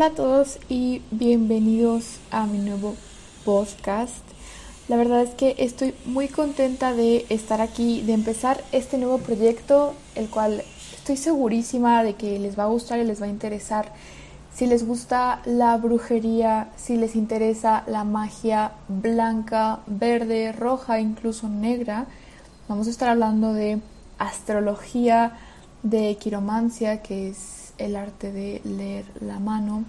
Hola a todos y bienvenidos a mi nuevo podcast. La verdad es que estoy muy contenta de estar aquí, de empezar este nuevo proyecto, el cual estoy segurísima de que les va a gustar y les va a interesar. Si les gusta la brujería, si les interesa la magia blanca, verde, roja, incluso negra, vamos a estar hablando de astrología, de quiromancia, que es el arte de leer la mano,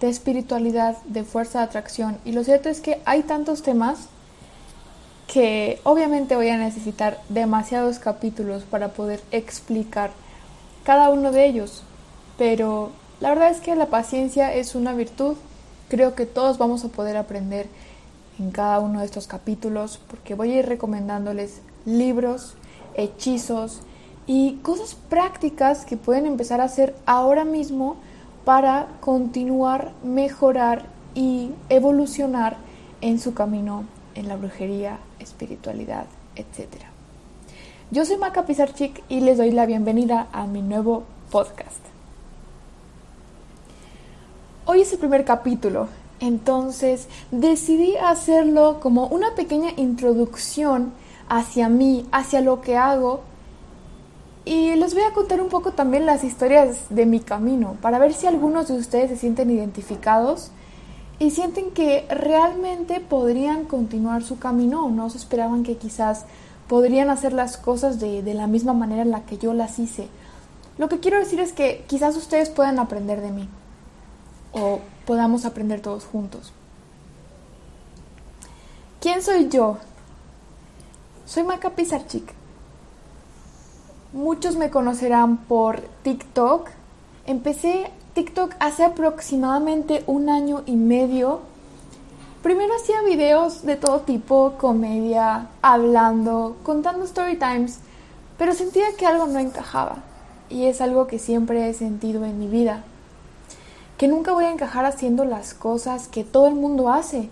de espiritualidad, de fuerza de atracción. Y lo cierto es que hay tantos temas que obviamente voy a necesitar demasiados capítulos para poder explicar cada uno de ellos. Pero la verdad es que la paciencia es una virtud. Creo que todos vamos a poder aprender en cada uno de estos capítulos porque voy a ir recomendándoles libros, hechizos y cosas prácticas que pueden empezar a hacer ahora mismo para continuar, mejorar y evolucionar en su camino en la brujería, espiritualidad, etc. Yo soy Maca Pizarchik y les doy la bienvenida a mi nuevo podcast. Hoy es el primer capítulo, entonces decidí hacerlo como una pequeña introducción hacia mí, hacia lo que hago. Y les voy a contar un poco también las historias de mi camino, para ver si algunos de ustedes se sienten identificados y sienten que realmente podrían continuar su camino o no se esperaban que quizás podrían hacer las cosas de, de la misma manera en la que yo las hice. Lo que quiero decir es que quizás ustedes puedan aprender de mí o podamos aprender todos juntos. ¿Quién soy yo? Soy Maca Pizarchik. Muchos me conocerán por TikTok. Empecé TikTok hace aproximadamente un año y medio. Primero hacía videos de todo tipo, comedia, hablando, contando story times, pero sentía que algo no encajaba. Y es algo que siempre he sentido en mi vida que nunca voy a encajar haciendo las cosas que todo el mundo hace.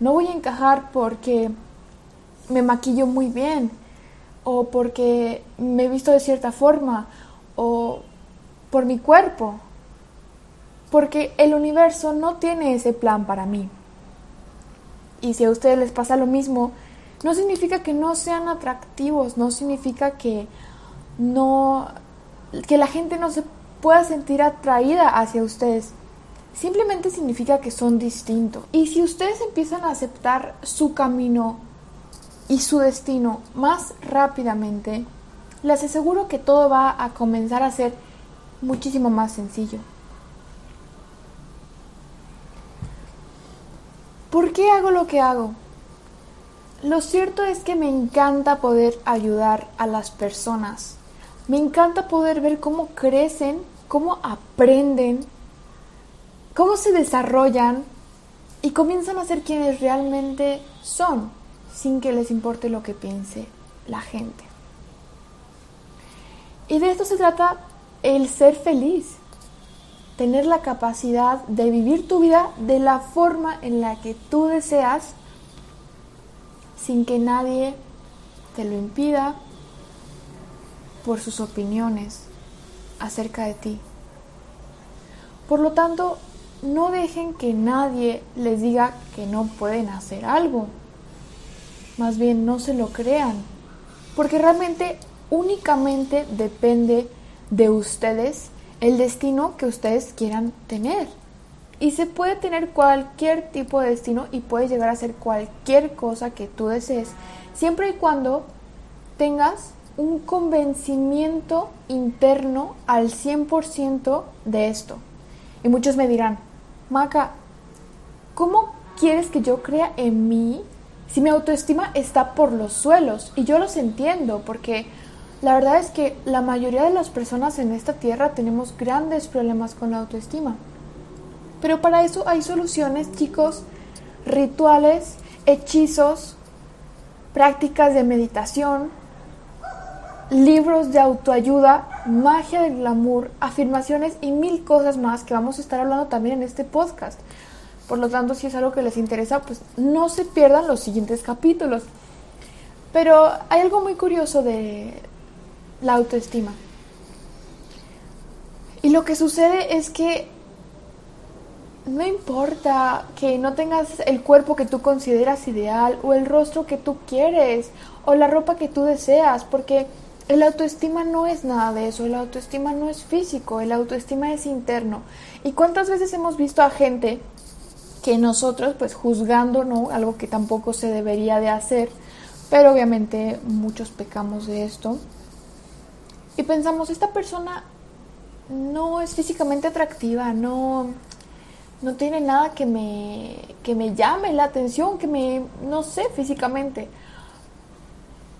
No voy a encajar porque me maquillo muy bien o porque me he visto de cierta forma o por mi cuerpo. Porque el universo no tiene ese plan para mí. Y si a ustedes les pasa lo mismo, no significa que no sean atractivos, no significa que no que la gente no se pueda sentir atraída hacia ustedes simplemente significa que son distintos. Y si ustedes empiezan a aceptar su camino y su destino más rápidamente, les aseguro que todo va a comenzar a ser muchísimo más sencillo. ¿Por qué hago lo que hago? Lo cierto es que me encanta poder ayudar a las personas. Me encanta poder ver cómo crecen, cómo aprenden, cómo se desarrollan y comienzan a ser quienes realmente son, sin que les importe lo que piense la gente. Y de esto se trata el ser feliz, tener la capacidad de vivir tu vida de la forma en la que tú deseas, sin que nadie te lo impida por sus opiniones acerca de ti. Por lo tanto, no dejen que nadie les diga que no pueden hacer algo. Más bien no se lo crean. Porque realmente únicamente depende de ustedes el destino que ustedes quieran tener. Y se puede tener cualquier tipo de destino y puede llegar a ser cualquier cosa que tú desees, siempre y cuando tengas un convencimiento interno al 100% de esto. Y muchos me dirán, Maca, ¿cómo quieres que yo crea en mí si mi autoestima está por los suelos? Y yo los entiendo porque la verdad es que la mayoría de las personas en esta tierra tenemos grandes problemas con la autoestima. Pero para eso hay soluciones, chicos, rituales, hechizos, prácticas de meditación, libros de autoayuda, magia del glamour, afirmaciones y mil cosas más que vamos a estar hablando también en este podcast. Por lo tanto, si es algo que les interesa, pues no se pierdan los siguientes capítulos. Pero hay algo muy curioso de la autoestima. Y lo que sucede es que no importa que no tengas el cuerpo que tú consideras ideal o el rostro que tú quieres o la ropa que tú deseas, porque el autoestima no es nada de eso, el autoestima no es físico, el autoestima es interno. ¿Y cuántas veces hemos visto a gente que nosotros, pues juzgando, ¿no? Algo que tampoco se debería de hacer, pero obviamente muchos pecamos de esto. Y pensamos, esta persona no es físicamente atractiva, no, no tiene nada que me, que me llame la atención, que me, no sé, físicamente.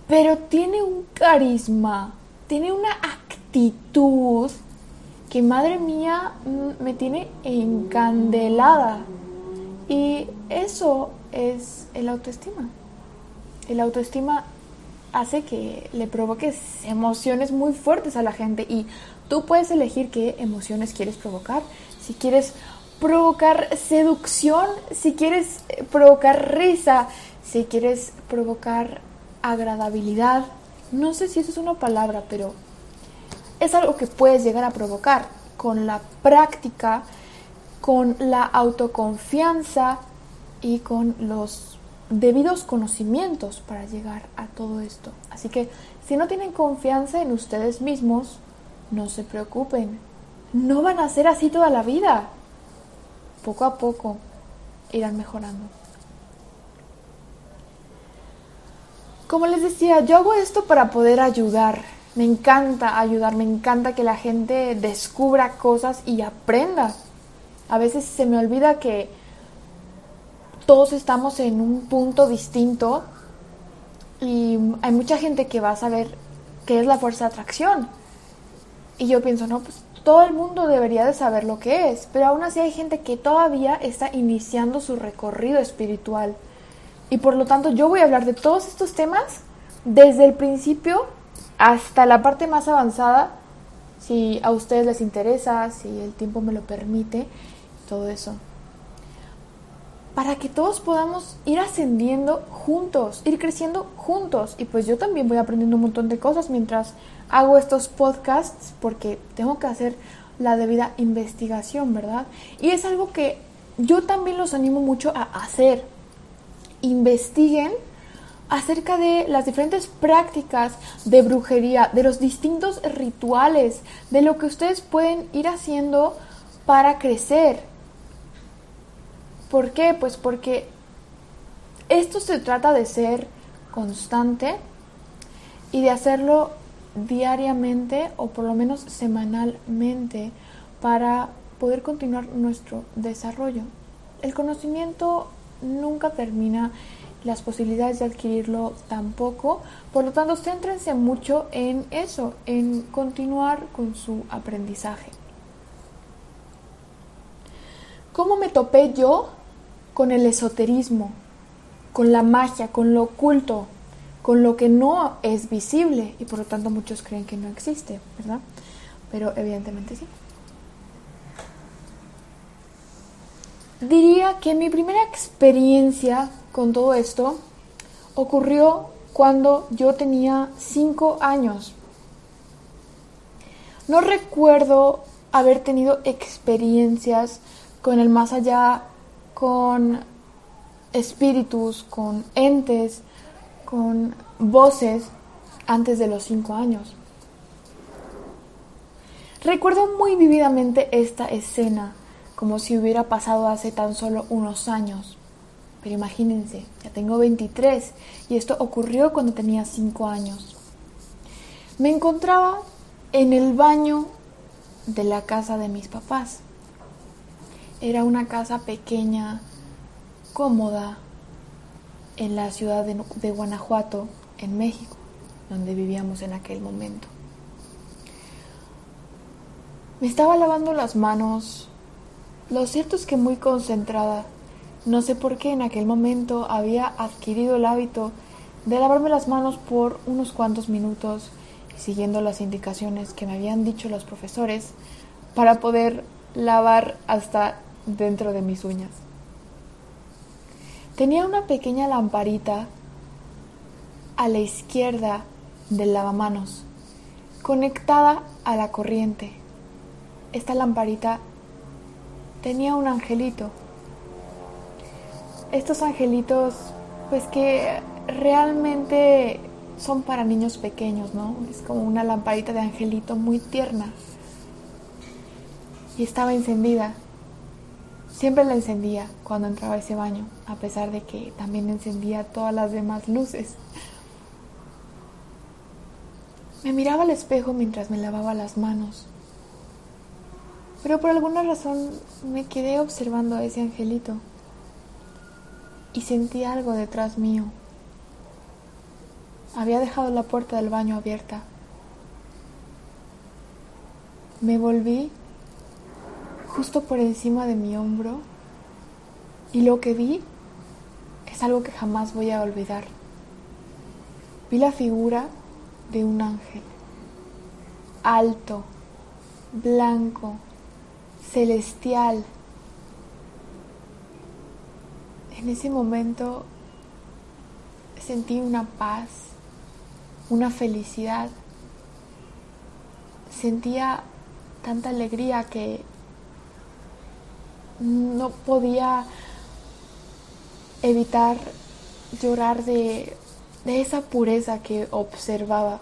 Pero tiene un carisma, tiene una actitud que, madre mía, mm, me tiene encandelada. Y eso es el autoestima. El autoestima hace que le provoques emociones muy fuertes a la gente y tú puedes elegir qué emociones quieres provocar. Si quieres provocar seducción, si quieres eh, provocar risa, si quieres provocar agradabilidad. No sé si eso es una palabra, pero es algo que puedes llegar a provocar con la práctica, con la autoconfianza y con los debidos conocimientos para llegar a todo esto. Así que si no tienen confianza en ustedes mismos, no se preocupen. No van a ser así toda la vida poco a poco irán mejorando. Como les decía, yo hago esto para poder ayudar. Me encanta ayudar, me encanta que la gente descubra cosas y aprenda. A veces se me olvida que todos estamos en un punto distinto y hay mucha gente que va a saber qué es la fuerza de atracción. Y yo pienso, no, pues todo el mundo debería de saber lo que es, pero aún así hay gente que todavía está iniciando su recorrido espiritual. Y por lo tanto yo voy a hablar de todos estos temas desde el principio hasta la parte más avanzada, si a ustedes les interesa, si el tiempo me lo permite, todo eso. Para que todos podamos ir ascendiendo juntos, ir creciendo juntos. Y pues yo también voy aprendiendo un montón de cosas mientras hago estos podcasts porque tengo que hacer la debida investigación, ¿verdad? Y es algo que yo también los animo mucho a hacer. Investiguen acerca de las diferentes prácticas de brujería, de los distintos rituales, de lo que ustedes pueden ir haciendo para crecer. ¿Por qué? Pues porque esto se trata de ser constante y de hacerlo diariamente o por lo menos semanalmente para poder continuar nuestro desarrollo. El conocimiento nunca termina, las posibilidades de adquirirlo tampoco, por lo tanto, céntrense mucho en eso, en continuar con su aprendizaje. ¿Cómo me topé yo con el esoterismo, con la magia, con lo oculto? con lo que no es visible y por lo tanto muchos creen que no existe, ¿verdad? Pero evidentemente sí. Diría que mi primera experiencia con todo esto ocurrió cuando yo tenía cinco años. No recuerdo haber tenido experiencias con el más allá, con espíritus, con entes, con voces antes de los cinco años. Recuerdo muy vividamente esta escena, como si hubiera pasado hace tan solo unos años. Pero imagínense, ya tengo 23 y esto ocurrió cuando tenía 5 años. Me encontraba en el baño de la casa de mis papás. Era una casa pequeña, cómoda, en la ciudad de, Guanajuato, en México, donde vivíamos en aquel momento. Me estaba lavando las manos. Lo cierto es que muy concentrada. No sé por qué en aquel momento había adquirido el hábito de lavarme las manos por unos cuantos minutos siguiendo las indicaciones que me habían dicho los profesores para poder lavar hasta dentro de mis uñas. Tenía una pequeña lamparita a la izquierda del lavamanos, conectada a la corriente. Esta lamparita tenía un angelito. Estos angelitos, pues que realmente son para niños pequeños, ¿no? Es como una lamparita de angelito muy tierna. Y estaba encendida. Siempre la encendía cuando entraba a ese baño, a pesar de que también encendía todas las demás luces. Me miraba al espejo mientras me lavaba las manos. Pero por alguna razón me quedé observando a ese angelito y sentí algo detrás mío. Había dejado la puerta del baño abierta. Me volví justo por encima de mi hombro y lo que vi es algo que jamás voy a olvidar. Vi la figura de un ángel, alto, blanco, celestial. En ese momento sentí una paz, una felicidad. Sentía tanta alegría que no podía evitar llorar de, de esa pureza que observaba.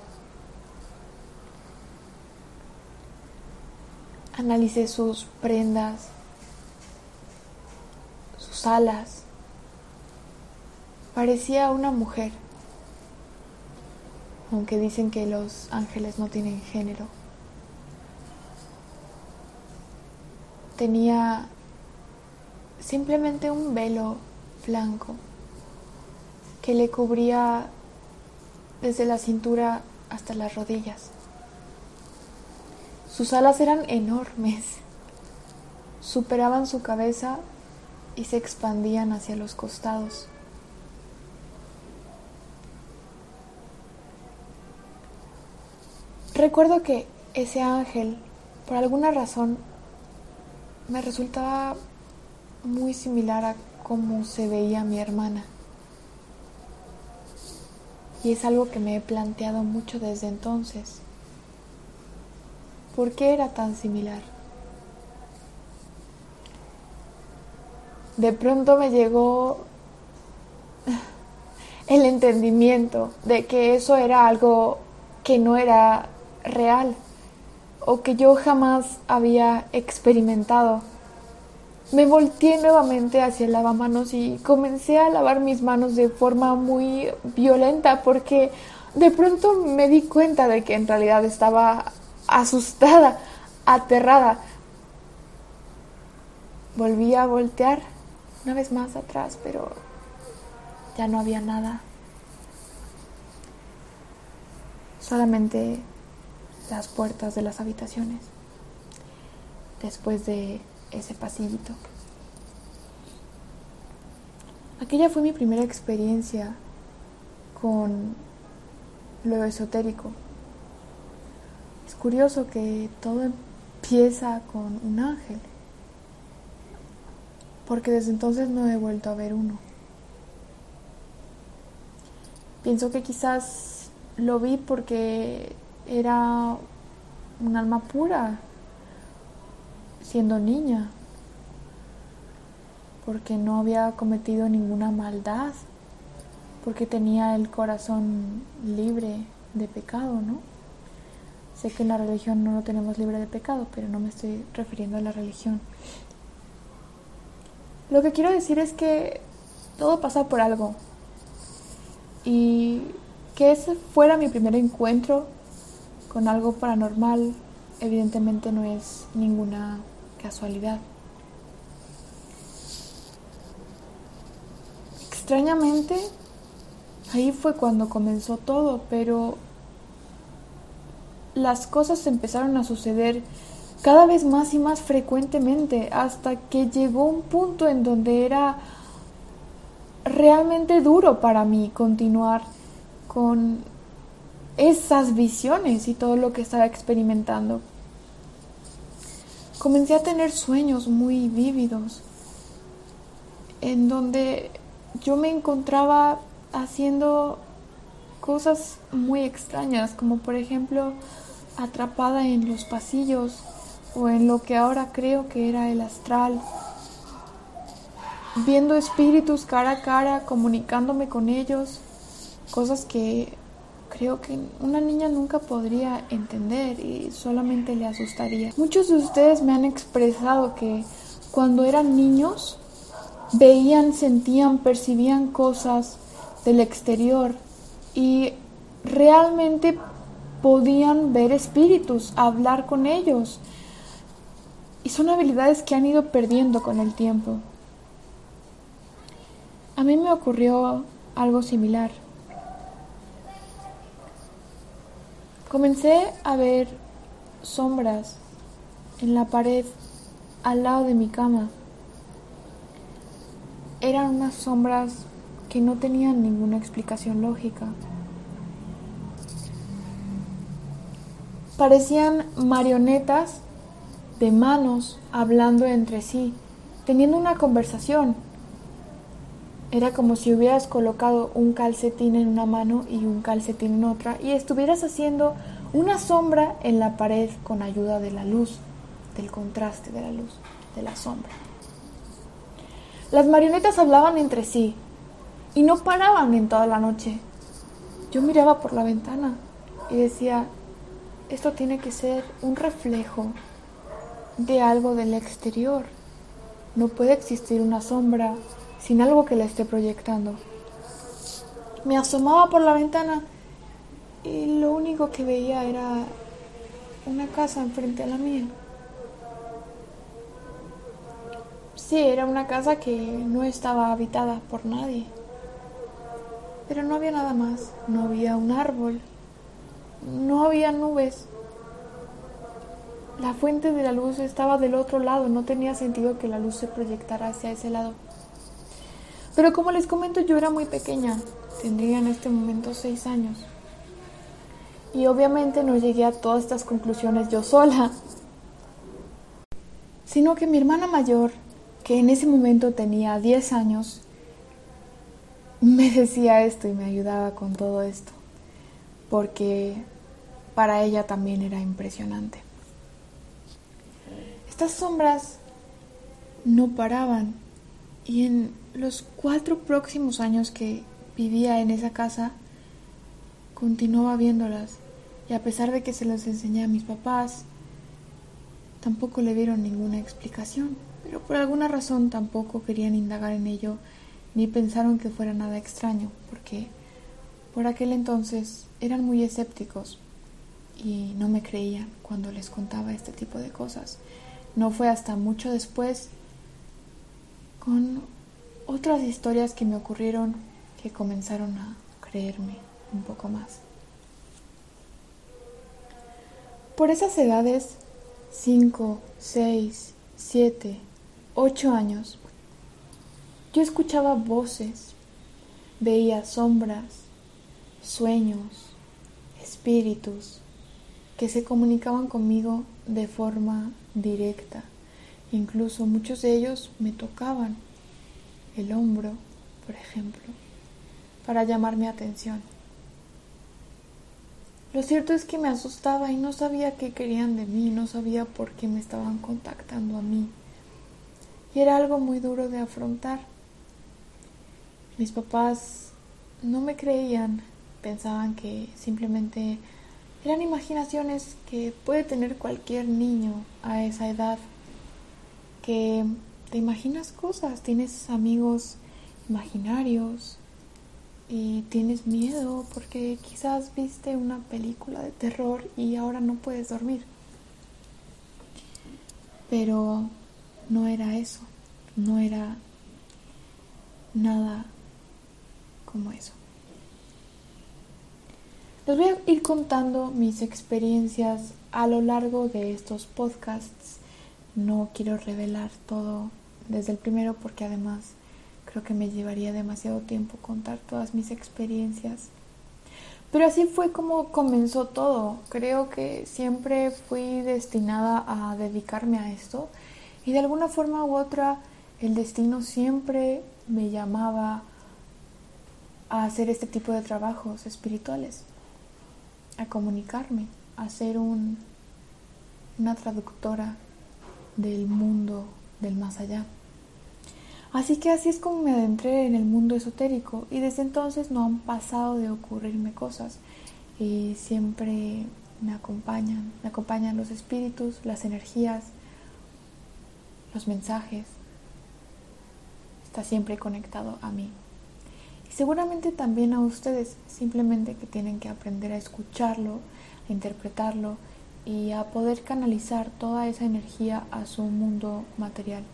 Analicé sus prendas, sus alas. Parecía una mujer, aunque dicen que los ángeles no tienen género. Tenía simplemente un velo blanco que le cubría desde la cintura hasta las rodillas. Sus alas eran enormes, superaban su cabeza y se expandían hacia los costados. Recuerdo que ese ángel, por alguna razón, me resultaba muy similar a cómo se veía mi hermana. Y es algo que me he planteado mucho desde entonces. ¿Por qué era tan similar? De pronto me llegó el entendimiento de que eso era algo que no era real o que yo jamás había experimentado me volteé nuevamente hacia el lavamanos y comencé a lavar mis manos de forma muy violenta porque de pronto me di cuenta de que en realidad estaba asustada, aterrada. Volví a voltear una vez más atrás, pero ya no había nada. Solamente las puertas de las habitaciones. Después de ese pasillito. Aquella fue mi primera experiencia con lo esotérico. Es curioso que todo empieza con un ángel, porque desde entonces no he vuelto a ver uno. Pienso que quizás lo vi porque era un alma pura, siendo niña, porque no había cometido ninguna maldad, porque tenía el corazón libre de pecado, ¿no? Sé que en la religión no lo tenemos libre de pecado, pero no me estoy refiriendo a la religión. Lo que quiero decir es que todo pasa por algo. Y que ese fuera mi primer encuentro con algo paranormal, evidentemente no es ninguna casualidad. Extrañamente, ahí fue cuando comenzó todo, pero las cosas empezaron a suceder cada vez más y más frecuentemente hasta que llegó un punto en donde era realmente duro para mí continuar con esas visiones y todo lo que estaba experimentando comencé a tener sueños muy vívidos en donde yo me encontraba haciendo cosas muy extrañas, como por ejemplo atrapada en los pasillos o en lo que ahora creo que era el astral, viendo espíritus cara a cara, comunicándome con ellos, cosas que creo que una niña nunca podría entender y solamente le asustaría. Muchos de ustedes me han expresado que cuando eran niños veían, sentían, percibían cosas del exterior y realmente podían ver espíritus, hablar con ellos. Y son habilidades que han ido perdiendo con el tiempo. A mí me ocurrió algo similar. Comencé a ver sombras en la pared al lado de mi cama. Eran unas sombras que no tenían ninguna explicación lógica. Parecían marionetas de manos hablando entre sí, teniendo una conversación. Era como si hubieras colocado un calcetín en una mano y un calcetín en otra y estuvieras haciendo una sombra en la pared con ayuda de la luz, del contraste de la luz, de la sombra. Las marionetas hablaban entre sí y no paraban en toda la noche. Yo miraba por la ventana y decía, esto tiene que ser un reflejo de algo del exterior. No puede existir una sombra sin algo que la esté proyectando. Me asomaba por la ventana y lo único que veía era una casa enfrente a la mía. Sí, era una casa que no estaba habitada por nadie. Pero no había nada más. No había un árbol. No había nubes. La fuente de la luz estaba del otro lado. No tenía sentido que la luz se proyectara hacia ese lado. Pero como les comento, yo era muy pequeña. Tendría en este momento seis años. Y obviamente no llegué a todas estas conclusiones yo sola, sino que mi hermana mayor, que en ese momento tenía 10 años, me decía esto y me ayudaba con todo esto, porque para ella también era impresionante. Estas sombras no paraban y en los cuatro próximos años que vivía en esa casa, continuaba viéndolas. Y a pesar de que se las enseñé a mis papás, tampoco le dieron ninguna explicación, pero por alguna razón tampoco querían indagar en ello ni pensaron que fuera nada extraño, porque por aquel entonces eran muy escépticos. Y no me creían cuando les contaba este tipo de cosas. No fue hasta mucho después con otras historias que me ocurrieron que comenzaron a creerme un poco más. Por esas edades, 5, 6, 7, 8 años, yo escuchaba voces, veía sombras, sueños, espíritus que se comunicaban conmigo de forma directa. Incluso muchos de ellos me tocaban el hombro, por ejemplo para llamar mi atención. Lo cierto es que me asustaba y no sabía qué querían de mí, no sabía por qué me estaban contactando a mí. Y era algo muy duro de afrontar. Mis papás no me creían, pensaban que simplemente eran imaginaciones que puede tener cualquier niño a esa edad, que te imaginas cosas, tienes amigos imaginarios, y tienes miedo porque quizás viste una película de terror y ahora no puedes dormir. Pero no era eso, no era nada como eso. Les voy a ir contando mis experiencias a lo largo de estos podcasts. No quiero revelar todo desde el primero porque además Creo que me llevaría demasiado tiempo contar todas mis experiencias. Pero así fue como comenzó todo. Creo que siempre fui destinada a dedicarme a esto y de alguna forma u otra el destino siempre me llamaba a hacer este tipo de trabajos espirituales, a comunicarme, a ser un una traductora del mundo del más allá. Así que así es como me adentré en el mundo esotérico y desde entonces no han pasado de ocurrirme cosas y siempre me acompañan, me acompañan los espíritus, las energías, los mensajes. Está siempre conectado a mí. Y seguramente también a ustedes, simplemente que tienen que aprender a escucharlo, a interpretarlo y a poder canalizar toda esa energía a su mundo material.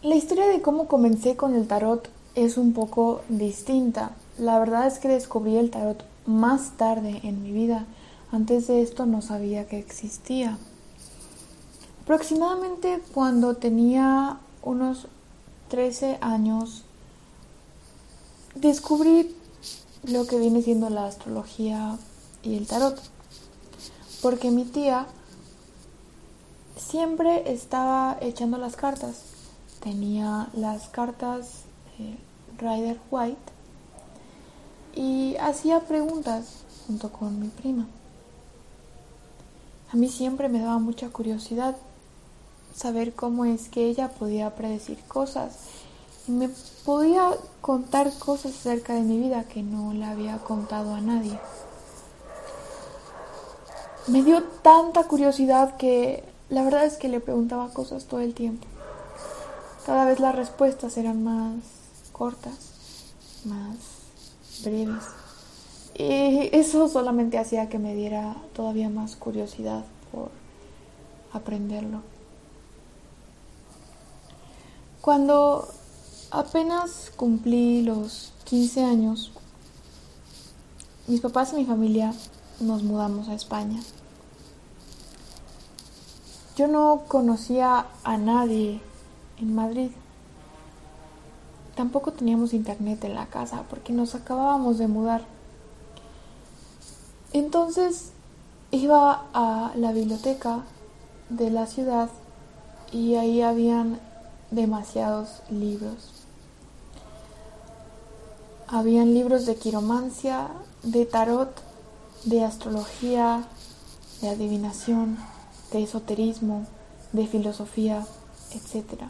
La historia de cómo comencé con el tarot es un poco distinta. La verdad es que descubrí el tarot más tarde en mi vida. Antes de esto no sabía que existía. Aproximadamente cuando tenía unos 13 años, descubrí lo que viene siendo la astrología y el tarot. Porque mi tía siempre estaba echando las cartas. Tenía las cartas Rider White y hacía preguntas junto con mi prima. A mí siempre me daba mucha curiosidad saber cómo es que ella podía predecir cosas y podía contar cosas acerca de mi vida que no le había contado a nadie. Me dio tanta curiosidad que la verdad es que le preguntaba cosas todo el tiempo. Cada vez las respuestas eran más cortas, más breves. Y eso solamente hacía que me diera todavía más curiosidad por aprenderlo. Cuando apenas cumplí los 15 años, mis papás y mi familia nos mudamos a España. Yo no conocía a nadie en Madrid. Tampoco teníamos internet en la casa porque nos acabábamos de mudar. Entonces iba a la biblioteca de la ciudad y ahí habían demasiados libros. Habían libros de quiromancia, de tarot, de astrología, de adivinación, de esoterismo, de filosofía, etcétera.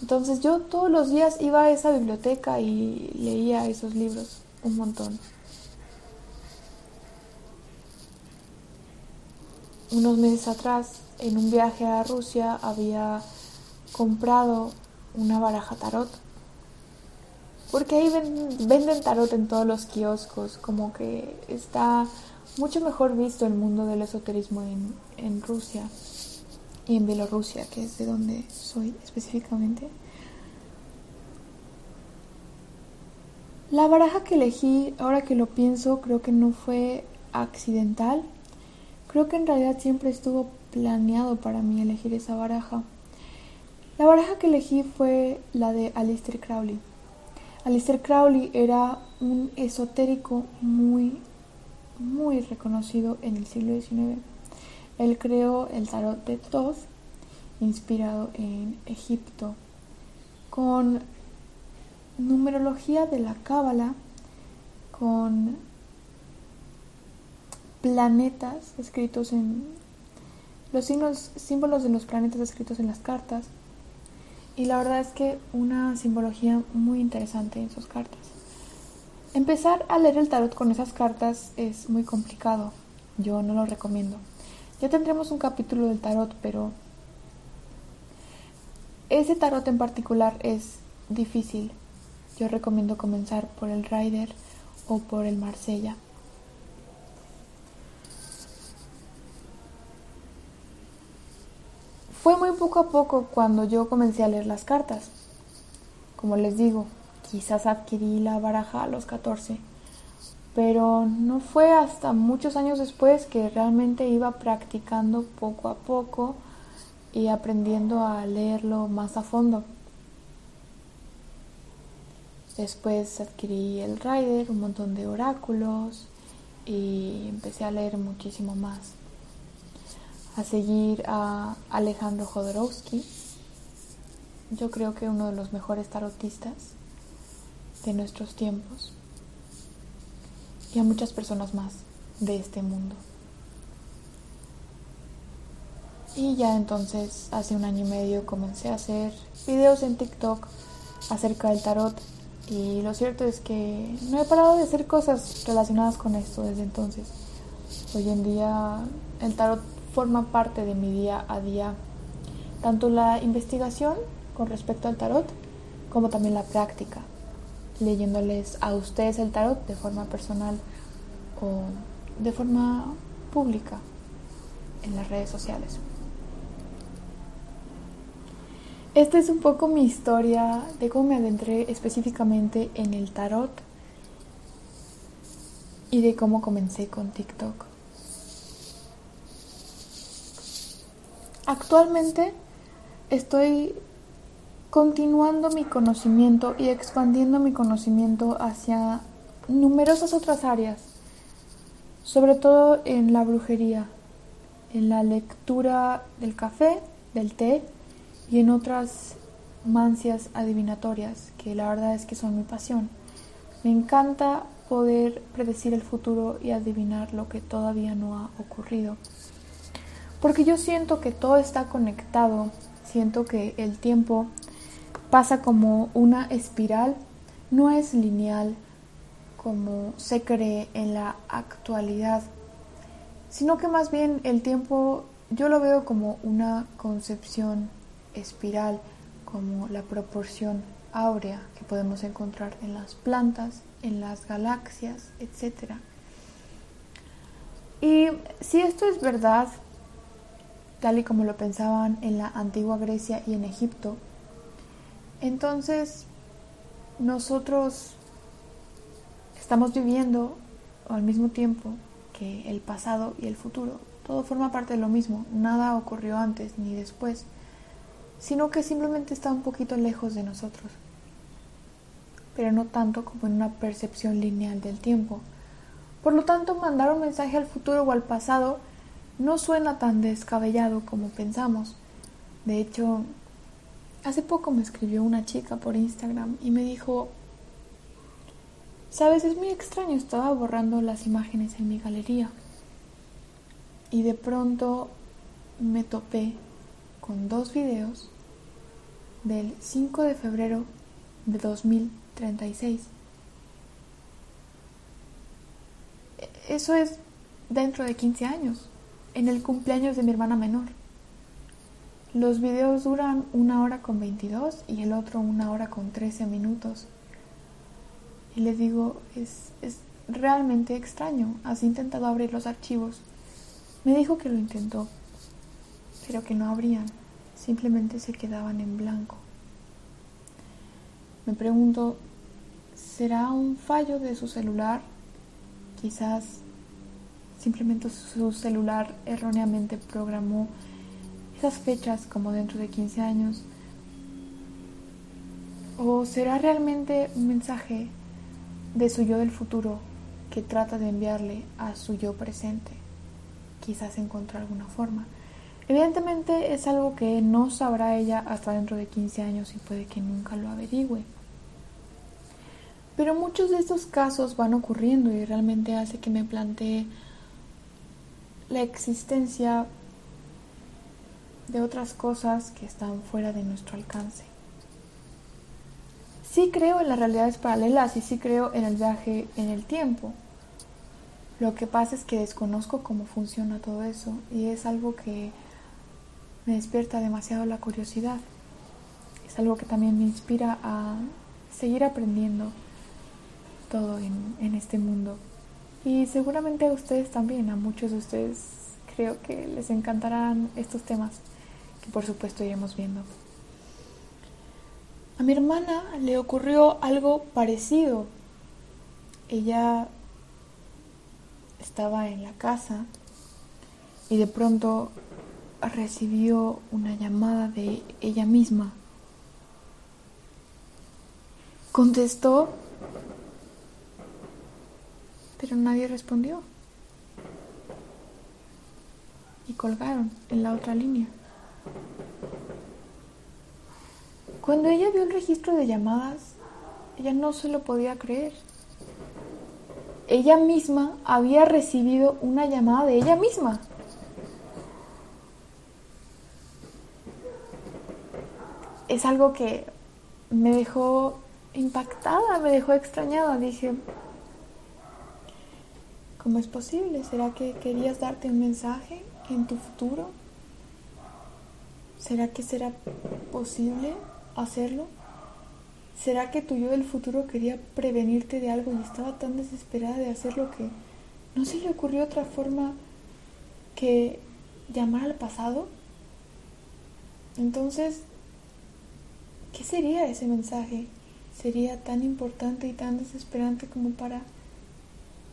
Entonces yo todos los días iba a esa biblioteca y leía esos libros un montón. Unos meses atrás, en un viaje a Rusia, había comprado una baraja tarot. Porque ahí venden tarot en todos los kioscos, como que está mucho mejor visto el mundo del esoterismo en, Rusia y en Bielorrusia, que es de donde soy específicamente. La baraja que elegí, ahora que lo pienso, creo que no fue accidental. Creo que en realidad siempre estuvo planeado para mí elegir esa baraja. La baraja que elegí fue la de Alistair Crowley. Alistair Crowley era un esotérico muy, muy reconocido en el siglo XIX. Él creó el tarot de Thoth, inspirado en Egipto, con numerología de la Cábala, con planetas escritos en los símbolos de los planetas escritos en las cartas. Y la verdad es que una simbología muy interesante en sus cartas. Empezar a leer el tarot con esas cartas es muy complicado. Yo no lo recomiendo. Ya tendremos un capítulo del tarot, pero ese tarot en particular es difícil. Yo recomiendo comenzar por el Rider o por el Marsella. Fue muy poco a poco cuando yo comencé a leer las cartas. Como les digo, quizás adquirí la baraja a los 14 pero no fue hasta muchos años después que realmente iba practicando poco a poco y aprendiendo a leerlo más a fondo. Después adquirí el Rider, un montón de oráculos y empecé a leer muchísimo más. A seguir a Alejandro Jodorowsky, yo creo que uno de los mejores tarotistas de nuestros tiempos. y a muchas personas más de este mundo. Y ya entonces, hace un año y medio, comencé a hacer videos en TikTok acerca del tarot. Y lo cierto es que no he parado de hacer cosas relacionadas con esto desde entonces. Hoy en día el tarot forma parte de mi día a día. Tanto la investigación con respecto al tarot como también la práctica. Leyéndoles a ustedes el tarot de forma personal o de forma pública en las redes sociales. Esta es un poco mi historia de cómo me adentré específicamente en el tarot y de cómo comencé con TikTok. Actualmente estoy continuando mi conocimiento y expandiendo mi conocimiento hacia numerosas otras áreas, sobre todo en la brujería, en la lectura del café, del té y en otras mancias adivinatorias, que la verdad es que son mi pasión. Me encanta poder predecir el futuro y adivinar lo que todavía no ha ocurrido. Porque yo siento que todo está conectado, siento que el tiempo pasa como una espiral, no es lineal como se cree en la actualidad, sino que más bien el tiempo yo lo veo como una concepción espiral como la proporción áurea que podemos encontrar en las plantas, en las galaxias, etc. Y si esto es verdad, tal y como lo pensaban en la antigua Grecia y en Egipto, entonces nosotros estamos viviendo al mismo tiempo que el pasado y el futuro. Todo forma parte de lo mismo, nada ocurrió antes ni después sino que simplemente está un poquito lejos de nosotros, pero no tanto como en una percepción lineal del tiempo. Por lo tanto, mandar un mensaje al futuro o al pasado no suena tan descabellado como pensamos. De hecho, hace poco me escribió una chica por Instagram y me dijo, sabes, es muy extraño, estaba borrando las imágenes en mi galería y de pronto me topé con dos videos del 5 de febrero de 2036. Eso es dentro de 15 años, en el cumpleaños de mi hermana menor. Los videos duran una hora con 22 y el otro una hora con 13 minutos. Y les digo, es, es realmente extraño. Has intentado abrir los archivos. Me dijo que lo intentó, pero que no abrían simplemente se quedaban en blanco. Me pregunto, ¿será un fallo de su celular? Quizás simplemente su celular erróneamente programó esas fechas como dentro de 15 años. ¿O será realmente un mensaje de su yo del futuro que trata de enviarle a su yo presente? Quizás encontró alguna forma. Evidentemente es algo que no sabrá ella hasta dentro de 15 años y puede que nunca lo averigüe. Pero muchos de estos casos van ocurriendo y realmente hace que me plantee la existencia de otras cosas que están fuera de nuestro alcance. Sí creo en las realidades paralelas y sí creo en el viaje en el tiempo. Lo que pasa es que desconozco cómo funciona todo eso y es algo que me despierta demasiado la curiosidad. Es algo que también me inspira a seguir aprendiendo todo en, este mundo. Y seguramente a ustedes también, a muchos de ustedes creo que les encantarán estos temas que por supuesto iremos viendo. A mi hermana le ocurrió algo parecido. Ella estaba en la casa y de pronto recibió una llamada de ella misma. Contestó, pero nadie respondió. Y colgaron en la otra línea. Cuando ella vio el registro de llamadas, ella no se lo podía creer. ella misma había recibido una llamada de ella misma. Es algo que me dejó impactada, me dejó extrañada. Dije, ¿cómo es posible? ¿Será que querías darte un mensaje en tu futuro? ¿Será que será posible hacerlo? ¿Será que tu yo del futuro quería prevenirte de algo y estaba tan desesperada de hacerlo que no se le ocurrió otra forma que llamar al pasado? Entonces, ¿qué sería ese mensaje? ¿Sería tan importante y tan desesperante como para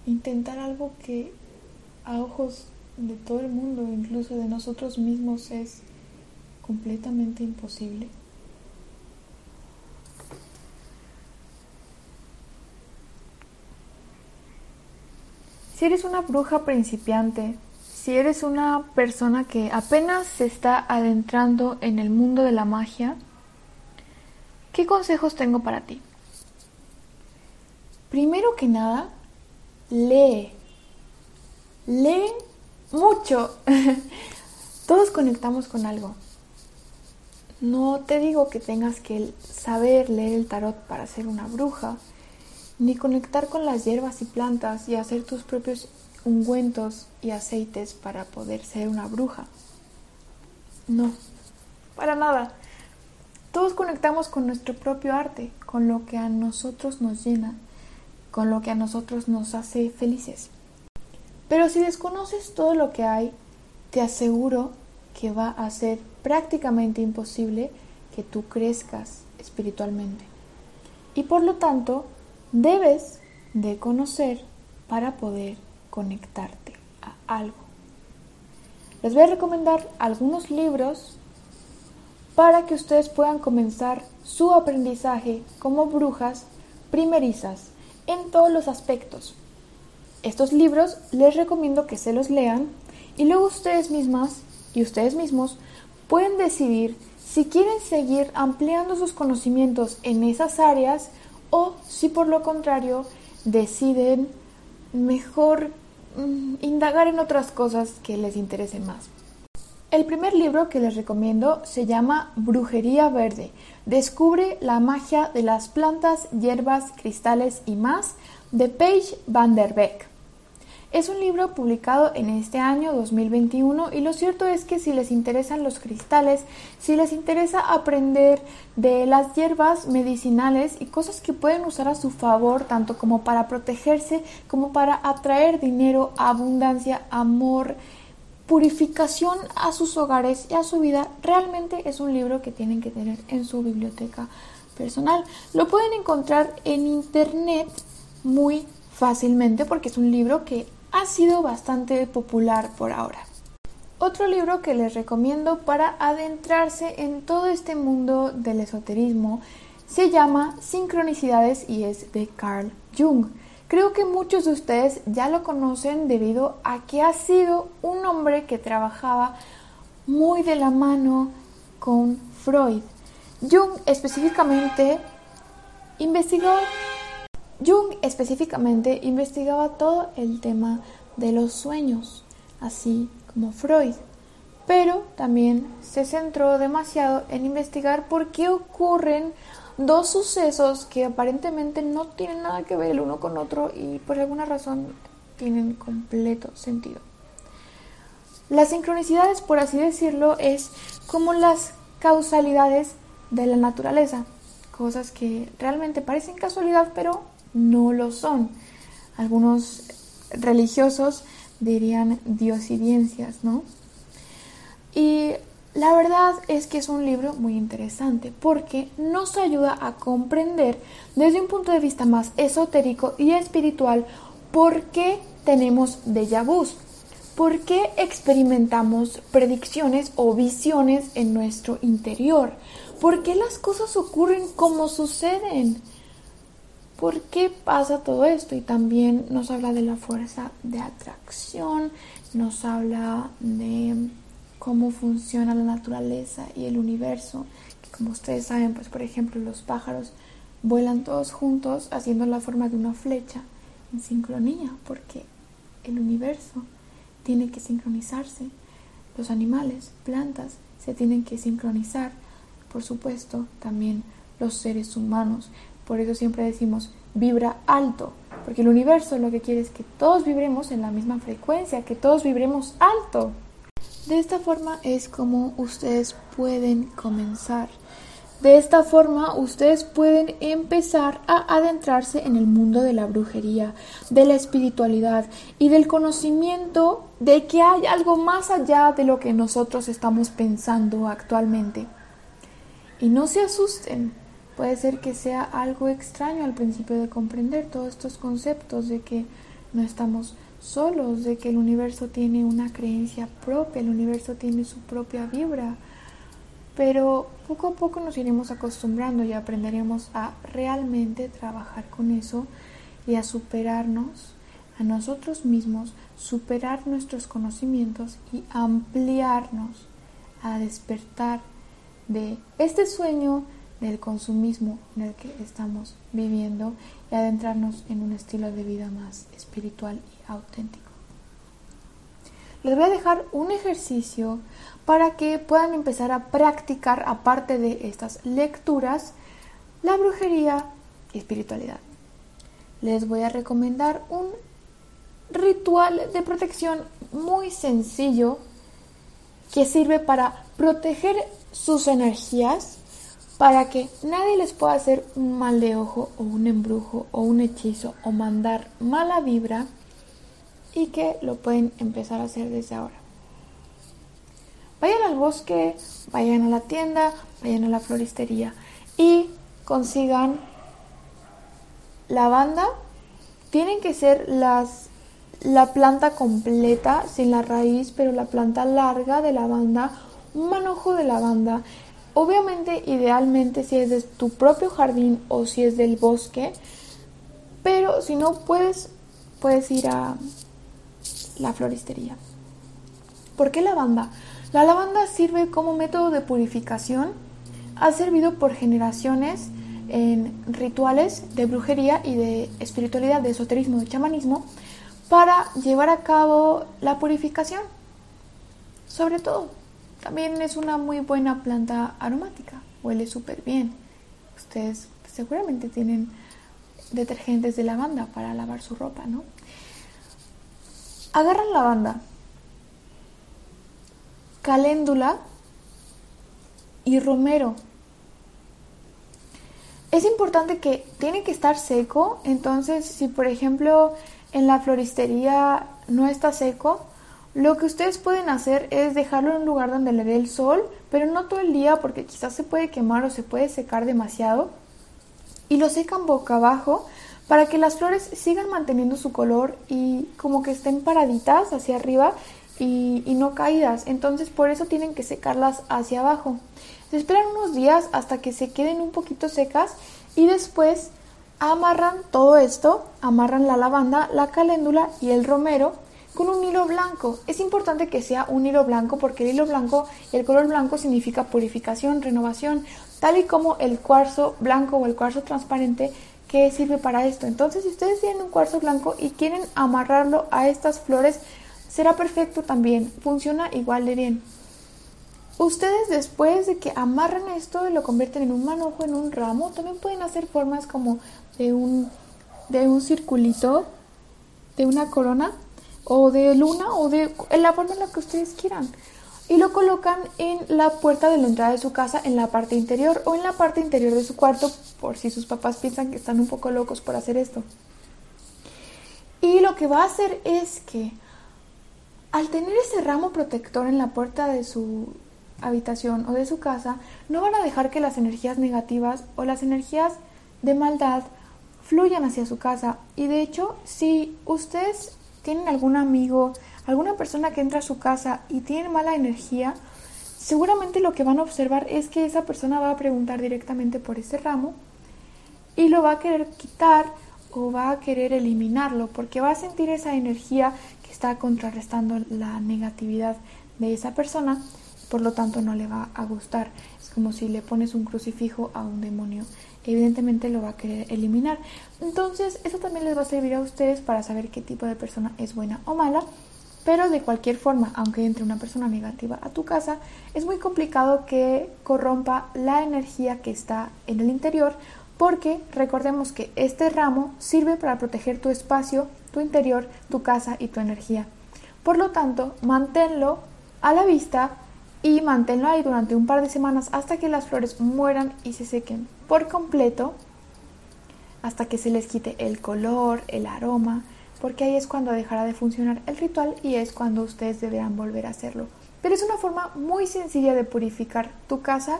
intentar algo que a ojos de todo el mundo, incluso de nosotros mismos, es completamente imposible? Si eres una bruja principiante, si eres una persona que apenas se está adentrando en el mundo de la magia, ¿qué consejos tengo para ti? Primero que nada, lee. Lee mucho. Todos conectamos con algo. No te digo que tengas que saber leer el tarot para ser una bruja ni conectar con las hierbas y plantas y hacer tus propios ungüentos y aceites para poder ser una bruja. No, para nada. Todos conectamos con nuestro propio arte, con lo que a nosotros nos llena, con lo que a nosotros nos hace felices. Pero si desconoces todo lo que hay, te aseguro que va a ser prácticamente imposible que tú crezcas espiritualmente. Y por lo tanto, debes de conocer para poder conectarte a algo. Les voy a recomendar algunos libros para que ustedes puedan comenzar su aprendizaje como brujas primerizas en todos los aspectos. Estos libros les recomiendo que se los lean y luego ustedes mismas y ustedes mismos pueden decidir si quieren seguir ampliando sus conocimientos en esas áreas o si por lo contrario deciden mejor mm, indagar en otras cosas que les interesen más. El primer libro que les recomiendo se llama Brujería Verde. Descubre la magia de las plantas, hierbas, cristales y más de Paige van der Beek. Es un libro publicado en este año 2021 y lo cierto es que si les interesan los cristales, si les interesa aprender de las hierbas medicinales y cosas que pueden usar a su favor, tanto como para protegerse, como para atraer dinero, abundancia, amor, purificación a sus hogares y a su vida, realmente es un libro que tienen que tener en su biblioteca personal. Lo pueden encontrar en internet muy fácilmente porque es un libro que ha sido bastante popular por ahora. Otro libro que les recomiendo para adentrarse en todo este mundo del esoterismo se llama Sincronicidades y es de Carl Jung. Creo que muchos de ustedes ya lo conocen debido a que ha sido un hombre que trabajaba muy de la mano con Freud. Jung específicamente investigó Jung específicamente investigaba todo el tema de los sueños, así como Freud, pero también se centró demasiado en investigar por qué ocurren dos sucesos que aparentemente no tienen nada que ver el uno con otro y por alguna razón tienen completo sentido. Las sincronicidades, por así decirlo, es como las causalidades de la naturaleza, cosas que realmente parecen casualidad, pero no lo son. Algunos religiosos dirían diosidencias, ¿no? Y la verdad es que es un libro muy interesante porque nos ayuda a comprender desde un punto de vista más esotérico y espiritual por qué tenemos déjà vus, por qué experimentamos predicciones o visiones en nuestro interior, por qué las cosas ocurren como suceden ¿Por qué pasa todo esto? Y también nos habla de la fuerza de atracción, nos habla de cómo funciona la naturaleza y el universo, que como ustedes saben, pues por ejemplo los pájaros vuelan todos juntos haciendo la forma de una flecha en sincronía, porque el universo tiene que sincronizarse. Los animales, plantas, se tienen que sincronizar. Por supuesto, también los seres humanos. Por eso siempre decimos, vibra alto, porque el universo lo que quiere es que todos vibremos en la misma frecuencia, que todos vibremos alto. De esta forma es como ustedes pueden comenzar. De esta forma ustedes pueden empezar a adentrarse en el mundo de la brujería, de la espiritualidad y del conocimiento de que hay algo más allá de lo que nosotros estamos pensando actualmente. Y no se asusten, puede ser que sea algo extraño al principio de comprender todos estos conceptos de que no estamos solos, de que el universo tiene una creencia propia, el universo tiene su propia vibra. Pero poco a poco nos iremos acostumbrando y aprenderemos a realmente trabajar con eso y a superarnos a nosotros mismos, superar nuestros conocimientos y ampliarnos a despertar de este sueño del consumismo en el que estamos viviendo y adentrarnos en un estilo de vida más espiritual auténtico. Les voy a dejar un ejercicio para que puedan empezar a practicar, aparte de estas lecturas, la brujería y espiritualidad. Les voy a recomendar un ritual de protección muy sencillo que sirve para proteger sus energías para que nadie les pueda hacer un mal de ojo o un embrujo o un hechizo o mandar mala vibra y que lo pueden empezar a hacer desde ahora. Vayan al bosque, vayan a la tienda, vayan a la floristería y consigan lavanda. Tienen que ser las la planta completa, sin la raíz, pero la planta larga de lavanda, un manojo de lavanda Obviamente, idealmente si es de tu propio jardín o si es del bosque, pero si no puedes, puedes ir a la floristería. ¿Por qué lavanda? La lavanda sirve como método de purificación, ha servido por generaciones en rituales de brujería y de espiritualidad, de esoterismo, de chamanismo, para llevar a cabo la purificación, sobre todo también es una muy buena planta aromática, huele súper bien. Ustedes seguramente tienen detergentes de lavanda para lavar su ropa, ¿no? Agarran lavanda, caléndula y romero. Es importante que tiene que estar seco, entonces si por ejemplo en la floristería no está seco, lo que ustedes pueden hacer es dejarlo en un lugar donde le dé el sol, pero no todo el día porque quizás se puede quemar o se puede secar demasiado. Y lo secan boca abajo para que las flores sigan manteniendo su color y como que estén paraditas hacia arriba y, no caídas. Entonces por eso tienen que secarlas hacia abajo. Se esperan unos días hasta que se queden un poquito secas y después amarran todo esto, amarran la lavanda, la caléndula y el romero con un hilo blanco. Es importante que sea un hilo blanco porque el hilo blanco, el color blanco significa purificación, renovación, tal y como el cuarzo blanco o el cuarzo transparente sirve para esto. Entonces, si ustedes tienen un cuarzo blanco y quieren amarrarlo a estas flores, será perfecto también. Funciona igual de bien. Ustedes después de que amarran esto y lo convierten en un manojo, en un ramo, también pueden hacer formas como de un, de un circulito, de una corona o de luna o de la forma en la que ustedes quieran. Y lo colocan en la puerta de la entrada de su casa, en la parte interior o en la parte interior de su cuarto, por si sus papás piensan que están un poco locos por hacer esto. Y lo que va a hacer es que al tener ese ramo protector en la puerta de su habitación o de su casa, no van a dejar que las energías negativas o las energías de maldad fluyan hacia su casa. Y de hecho, si ustedes tienen algún amigo, alguna persona que entra a su casa y tiene mala energía, seguramente lo que van a observar es que esa persona va a preguntar directamente por ese ramo y lo va a querer quitar o va a querer eliminarlo porque va a sentir esa energía que está contrarrestando la negatividad de esa persona por lo tanto no le va a gustar. Es como si le pones un crucifijo a un demonio, evidentemente lo va a querer eliminar. Entonces, eso también les va a servir a ustedes para saber qué tipo de persona es buena o mala. Pero de cualquier forma, aunque entre una persona negativa a tu casa, es muy complicado que corrompa la energía que está en el interior, porque recordemos que este ramo sirve para proteger tu espacio, tu interior, tu casa y tu energía. Por lo tanto, manténlo a la vista y manténlo ahí durante un par de semanas hasta que las flores mueran y se sequen por completo, hasta que se les quite el color, el aroma, porque ahí es cuando dejará de funcionar el ritual y es cuando ustedes deberán volver a hacerlo. Pero es una forma muy sencilla de purificar tu casa,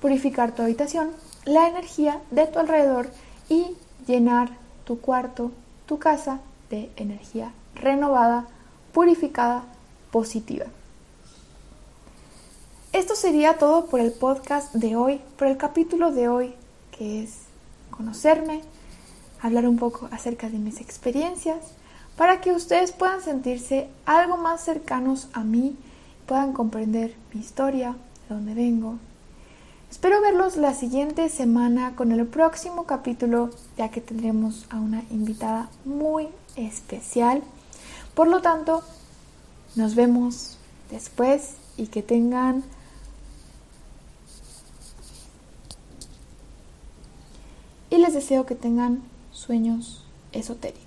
purificar tu habitación, la energía de tu alrededor y llenar tu cuarto, tu casa de energía renovada, purificada, positiva. Esto sería todo por el podcast de hoy, por el capítulo de hoy, que es conocerme, hablar un poco acerca de mis experiencias, para que ustedes puedan sentirse algo más cercanos a mí, puedan comprender mi historia, de dónde vengo. Espero verlos la siguiente semana con el próximo capítulo, ya que tendremos a una invitada muy especial. Por lo tanto, nos vemos después y que tengan y les deseo que tengan sueños esotéricos.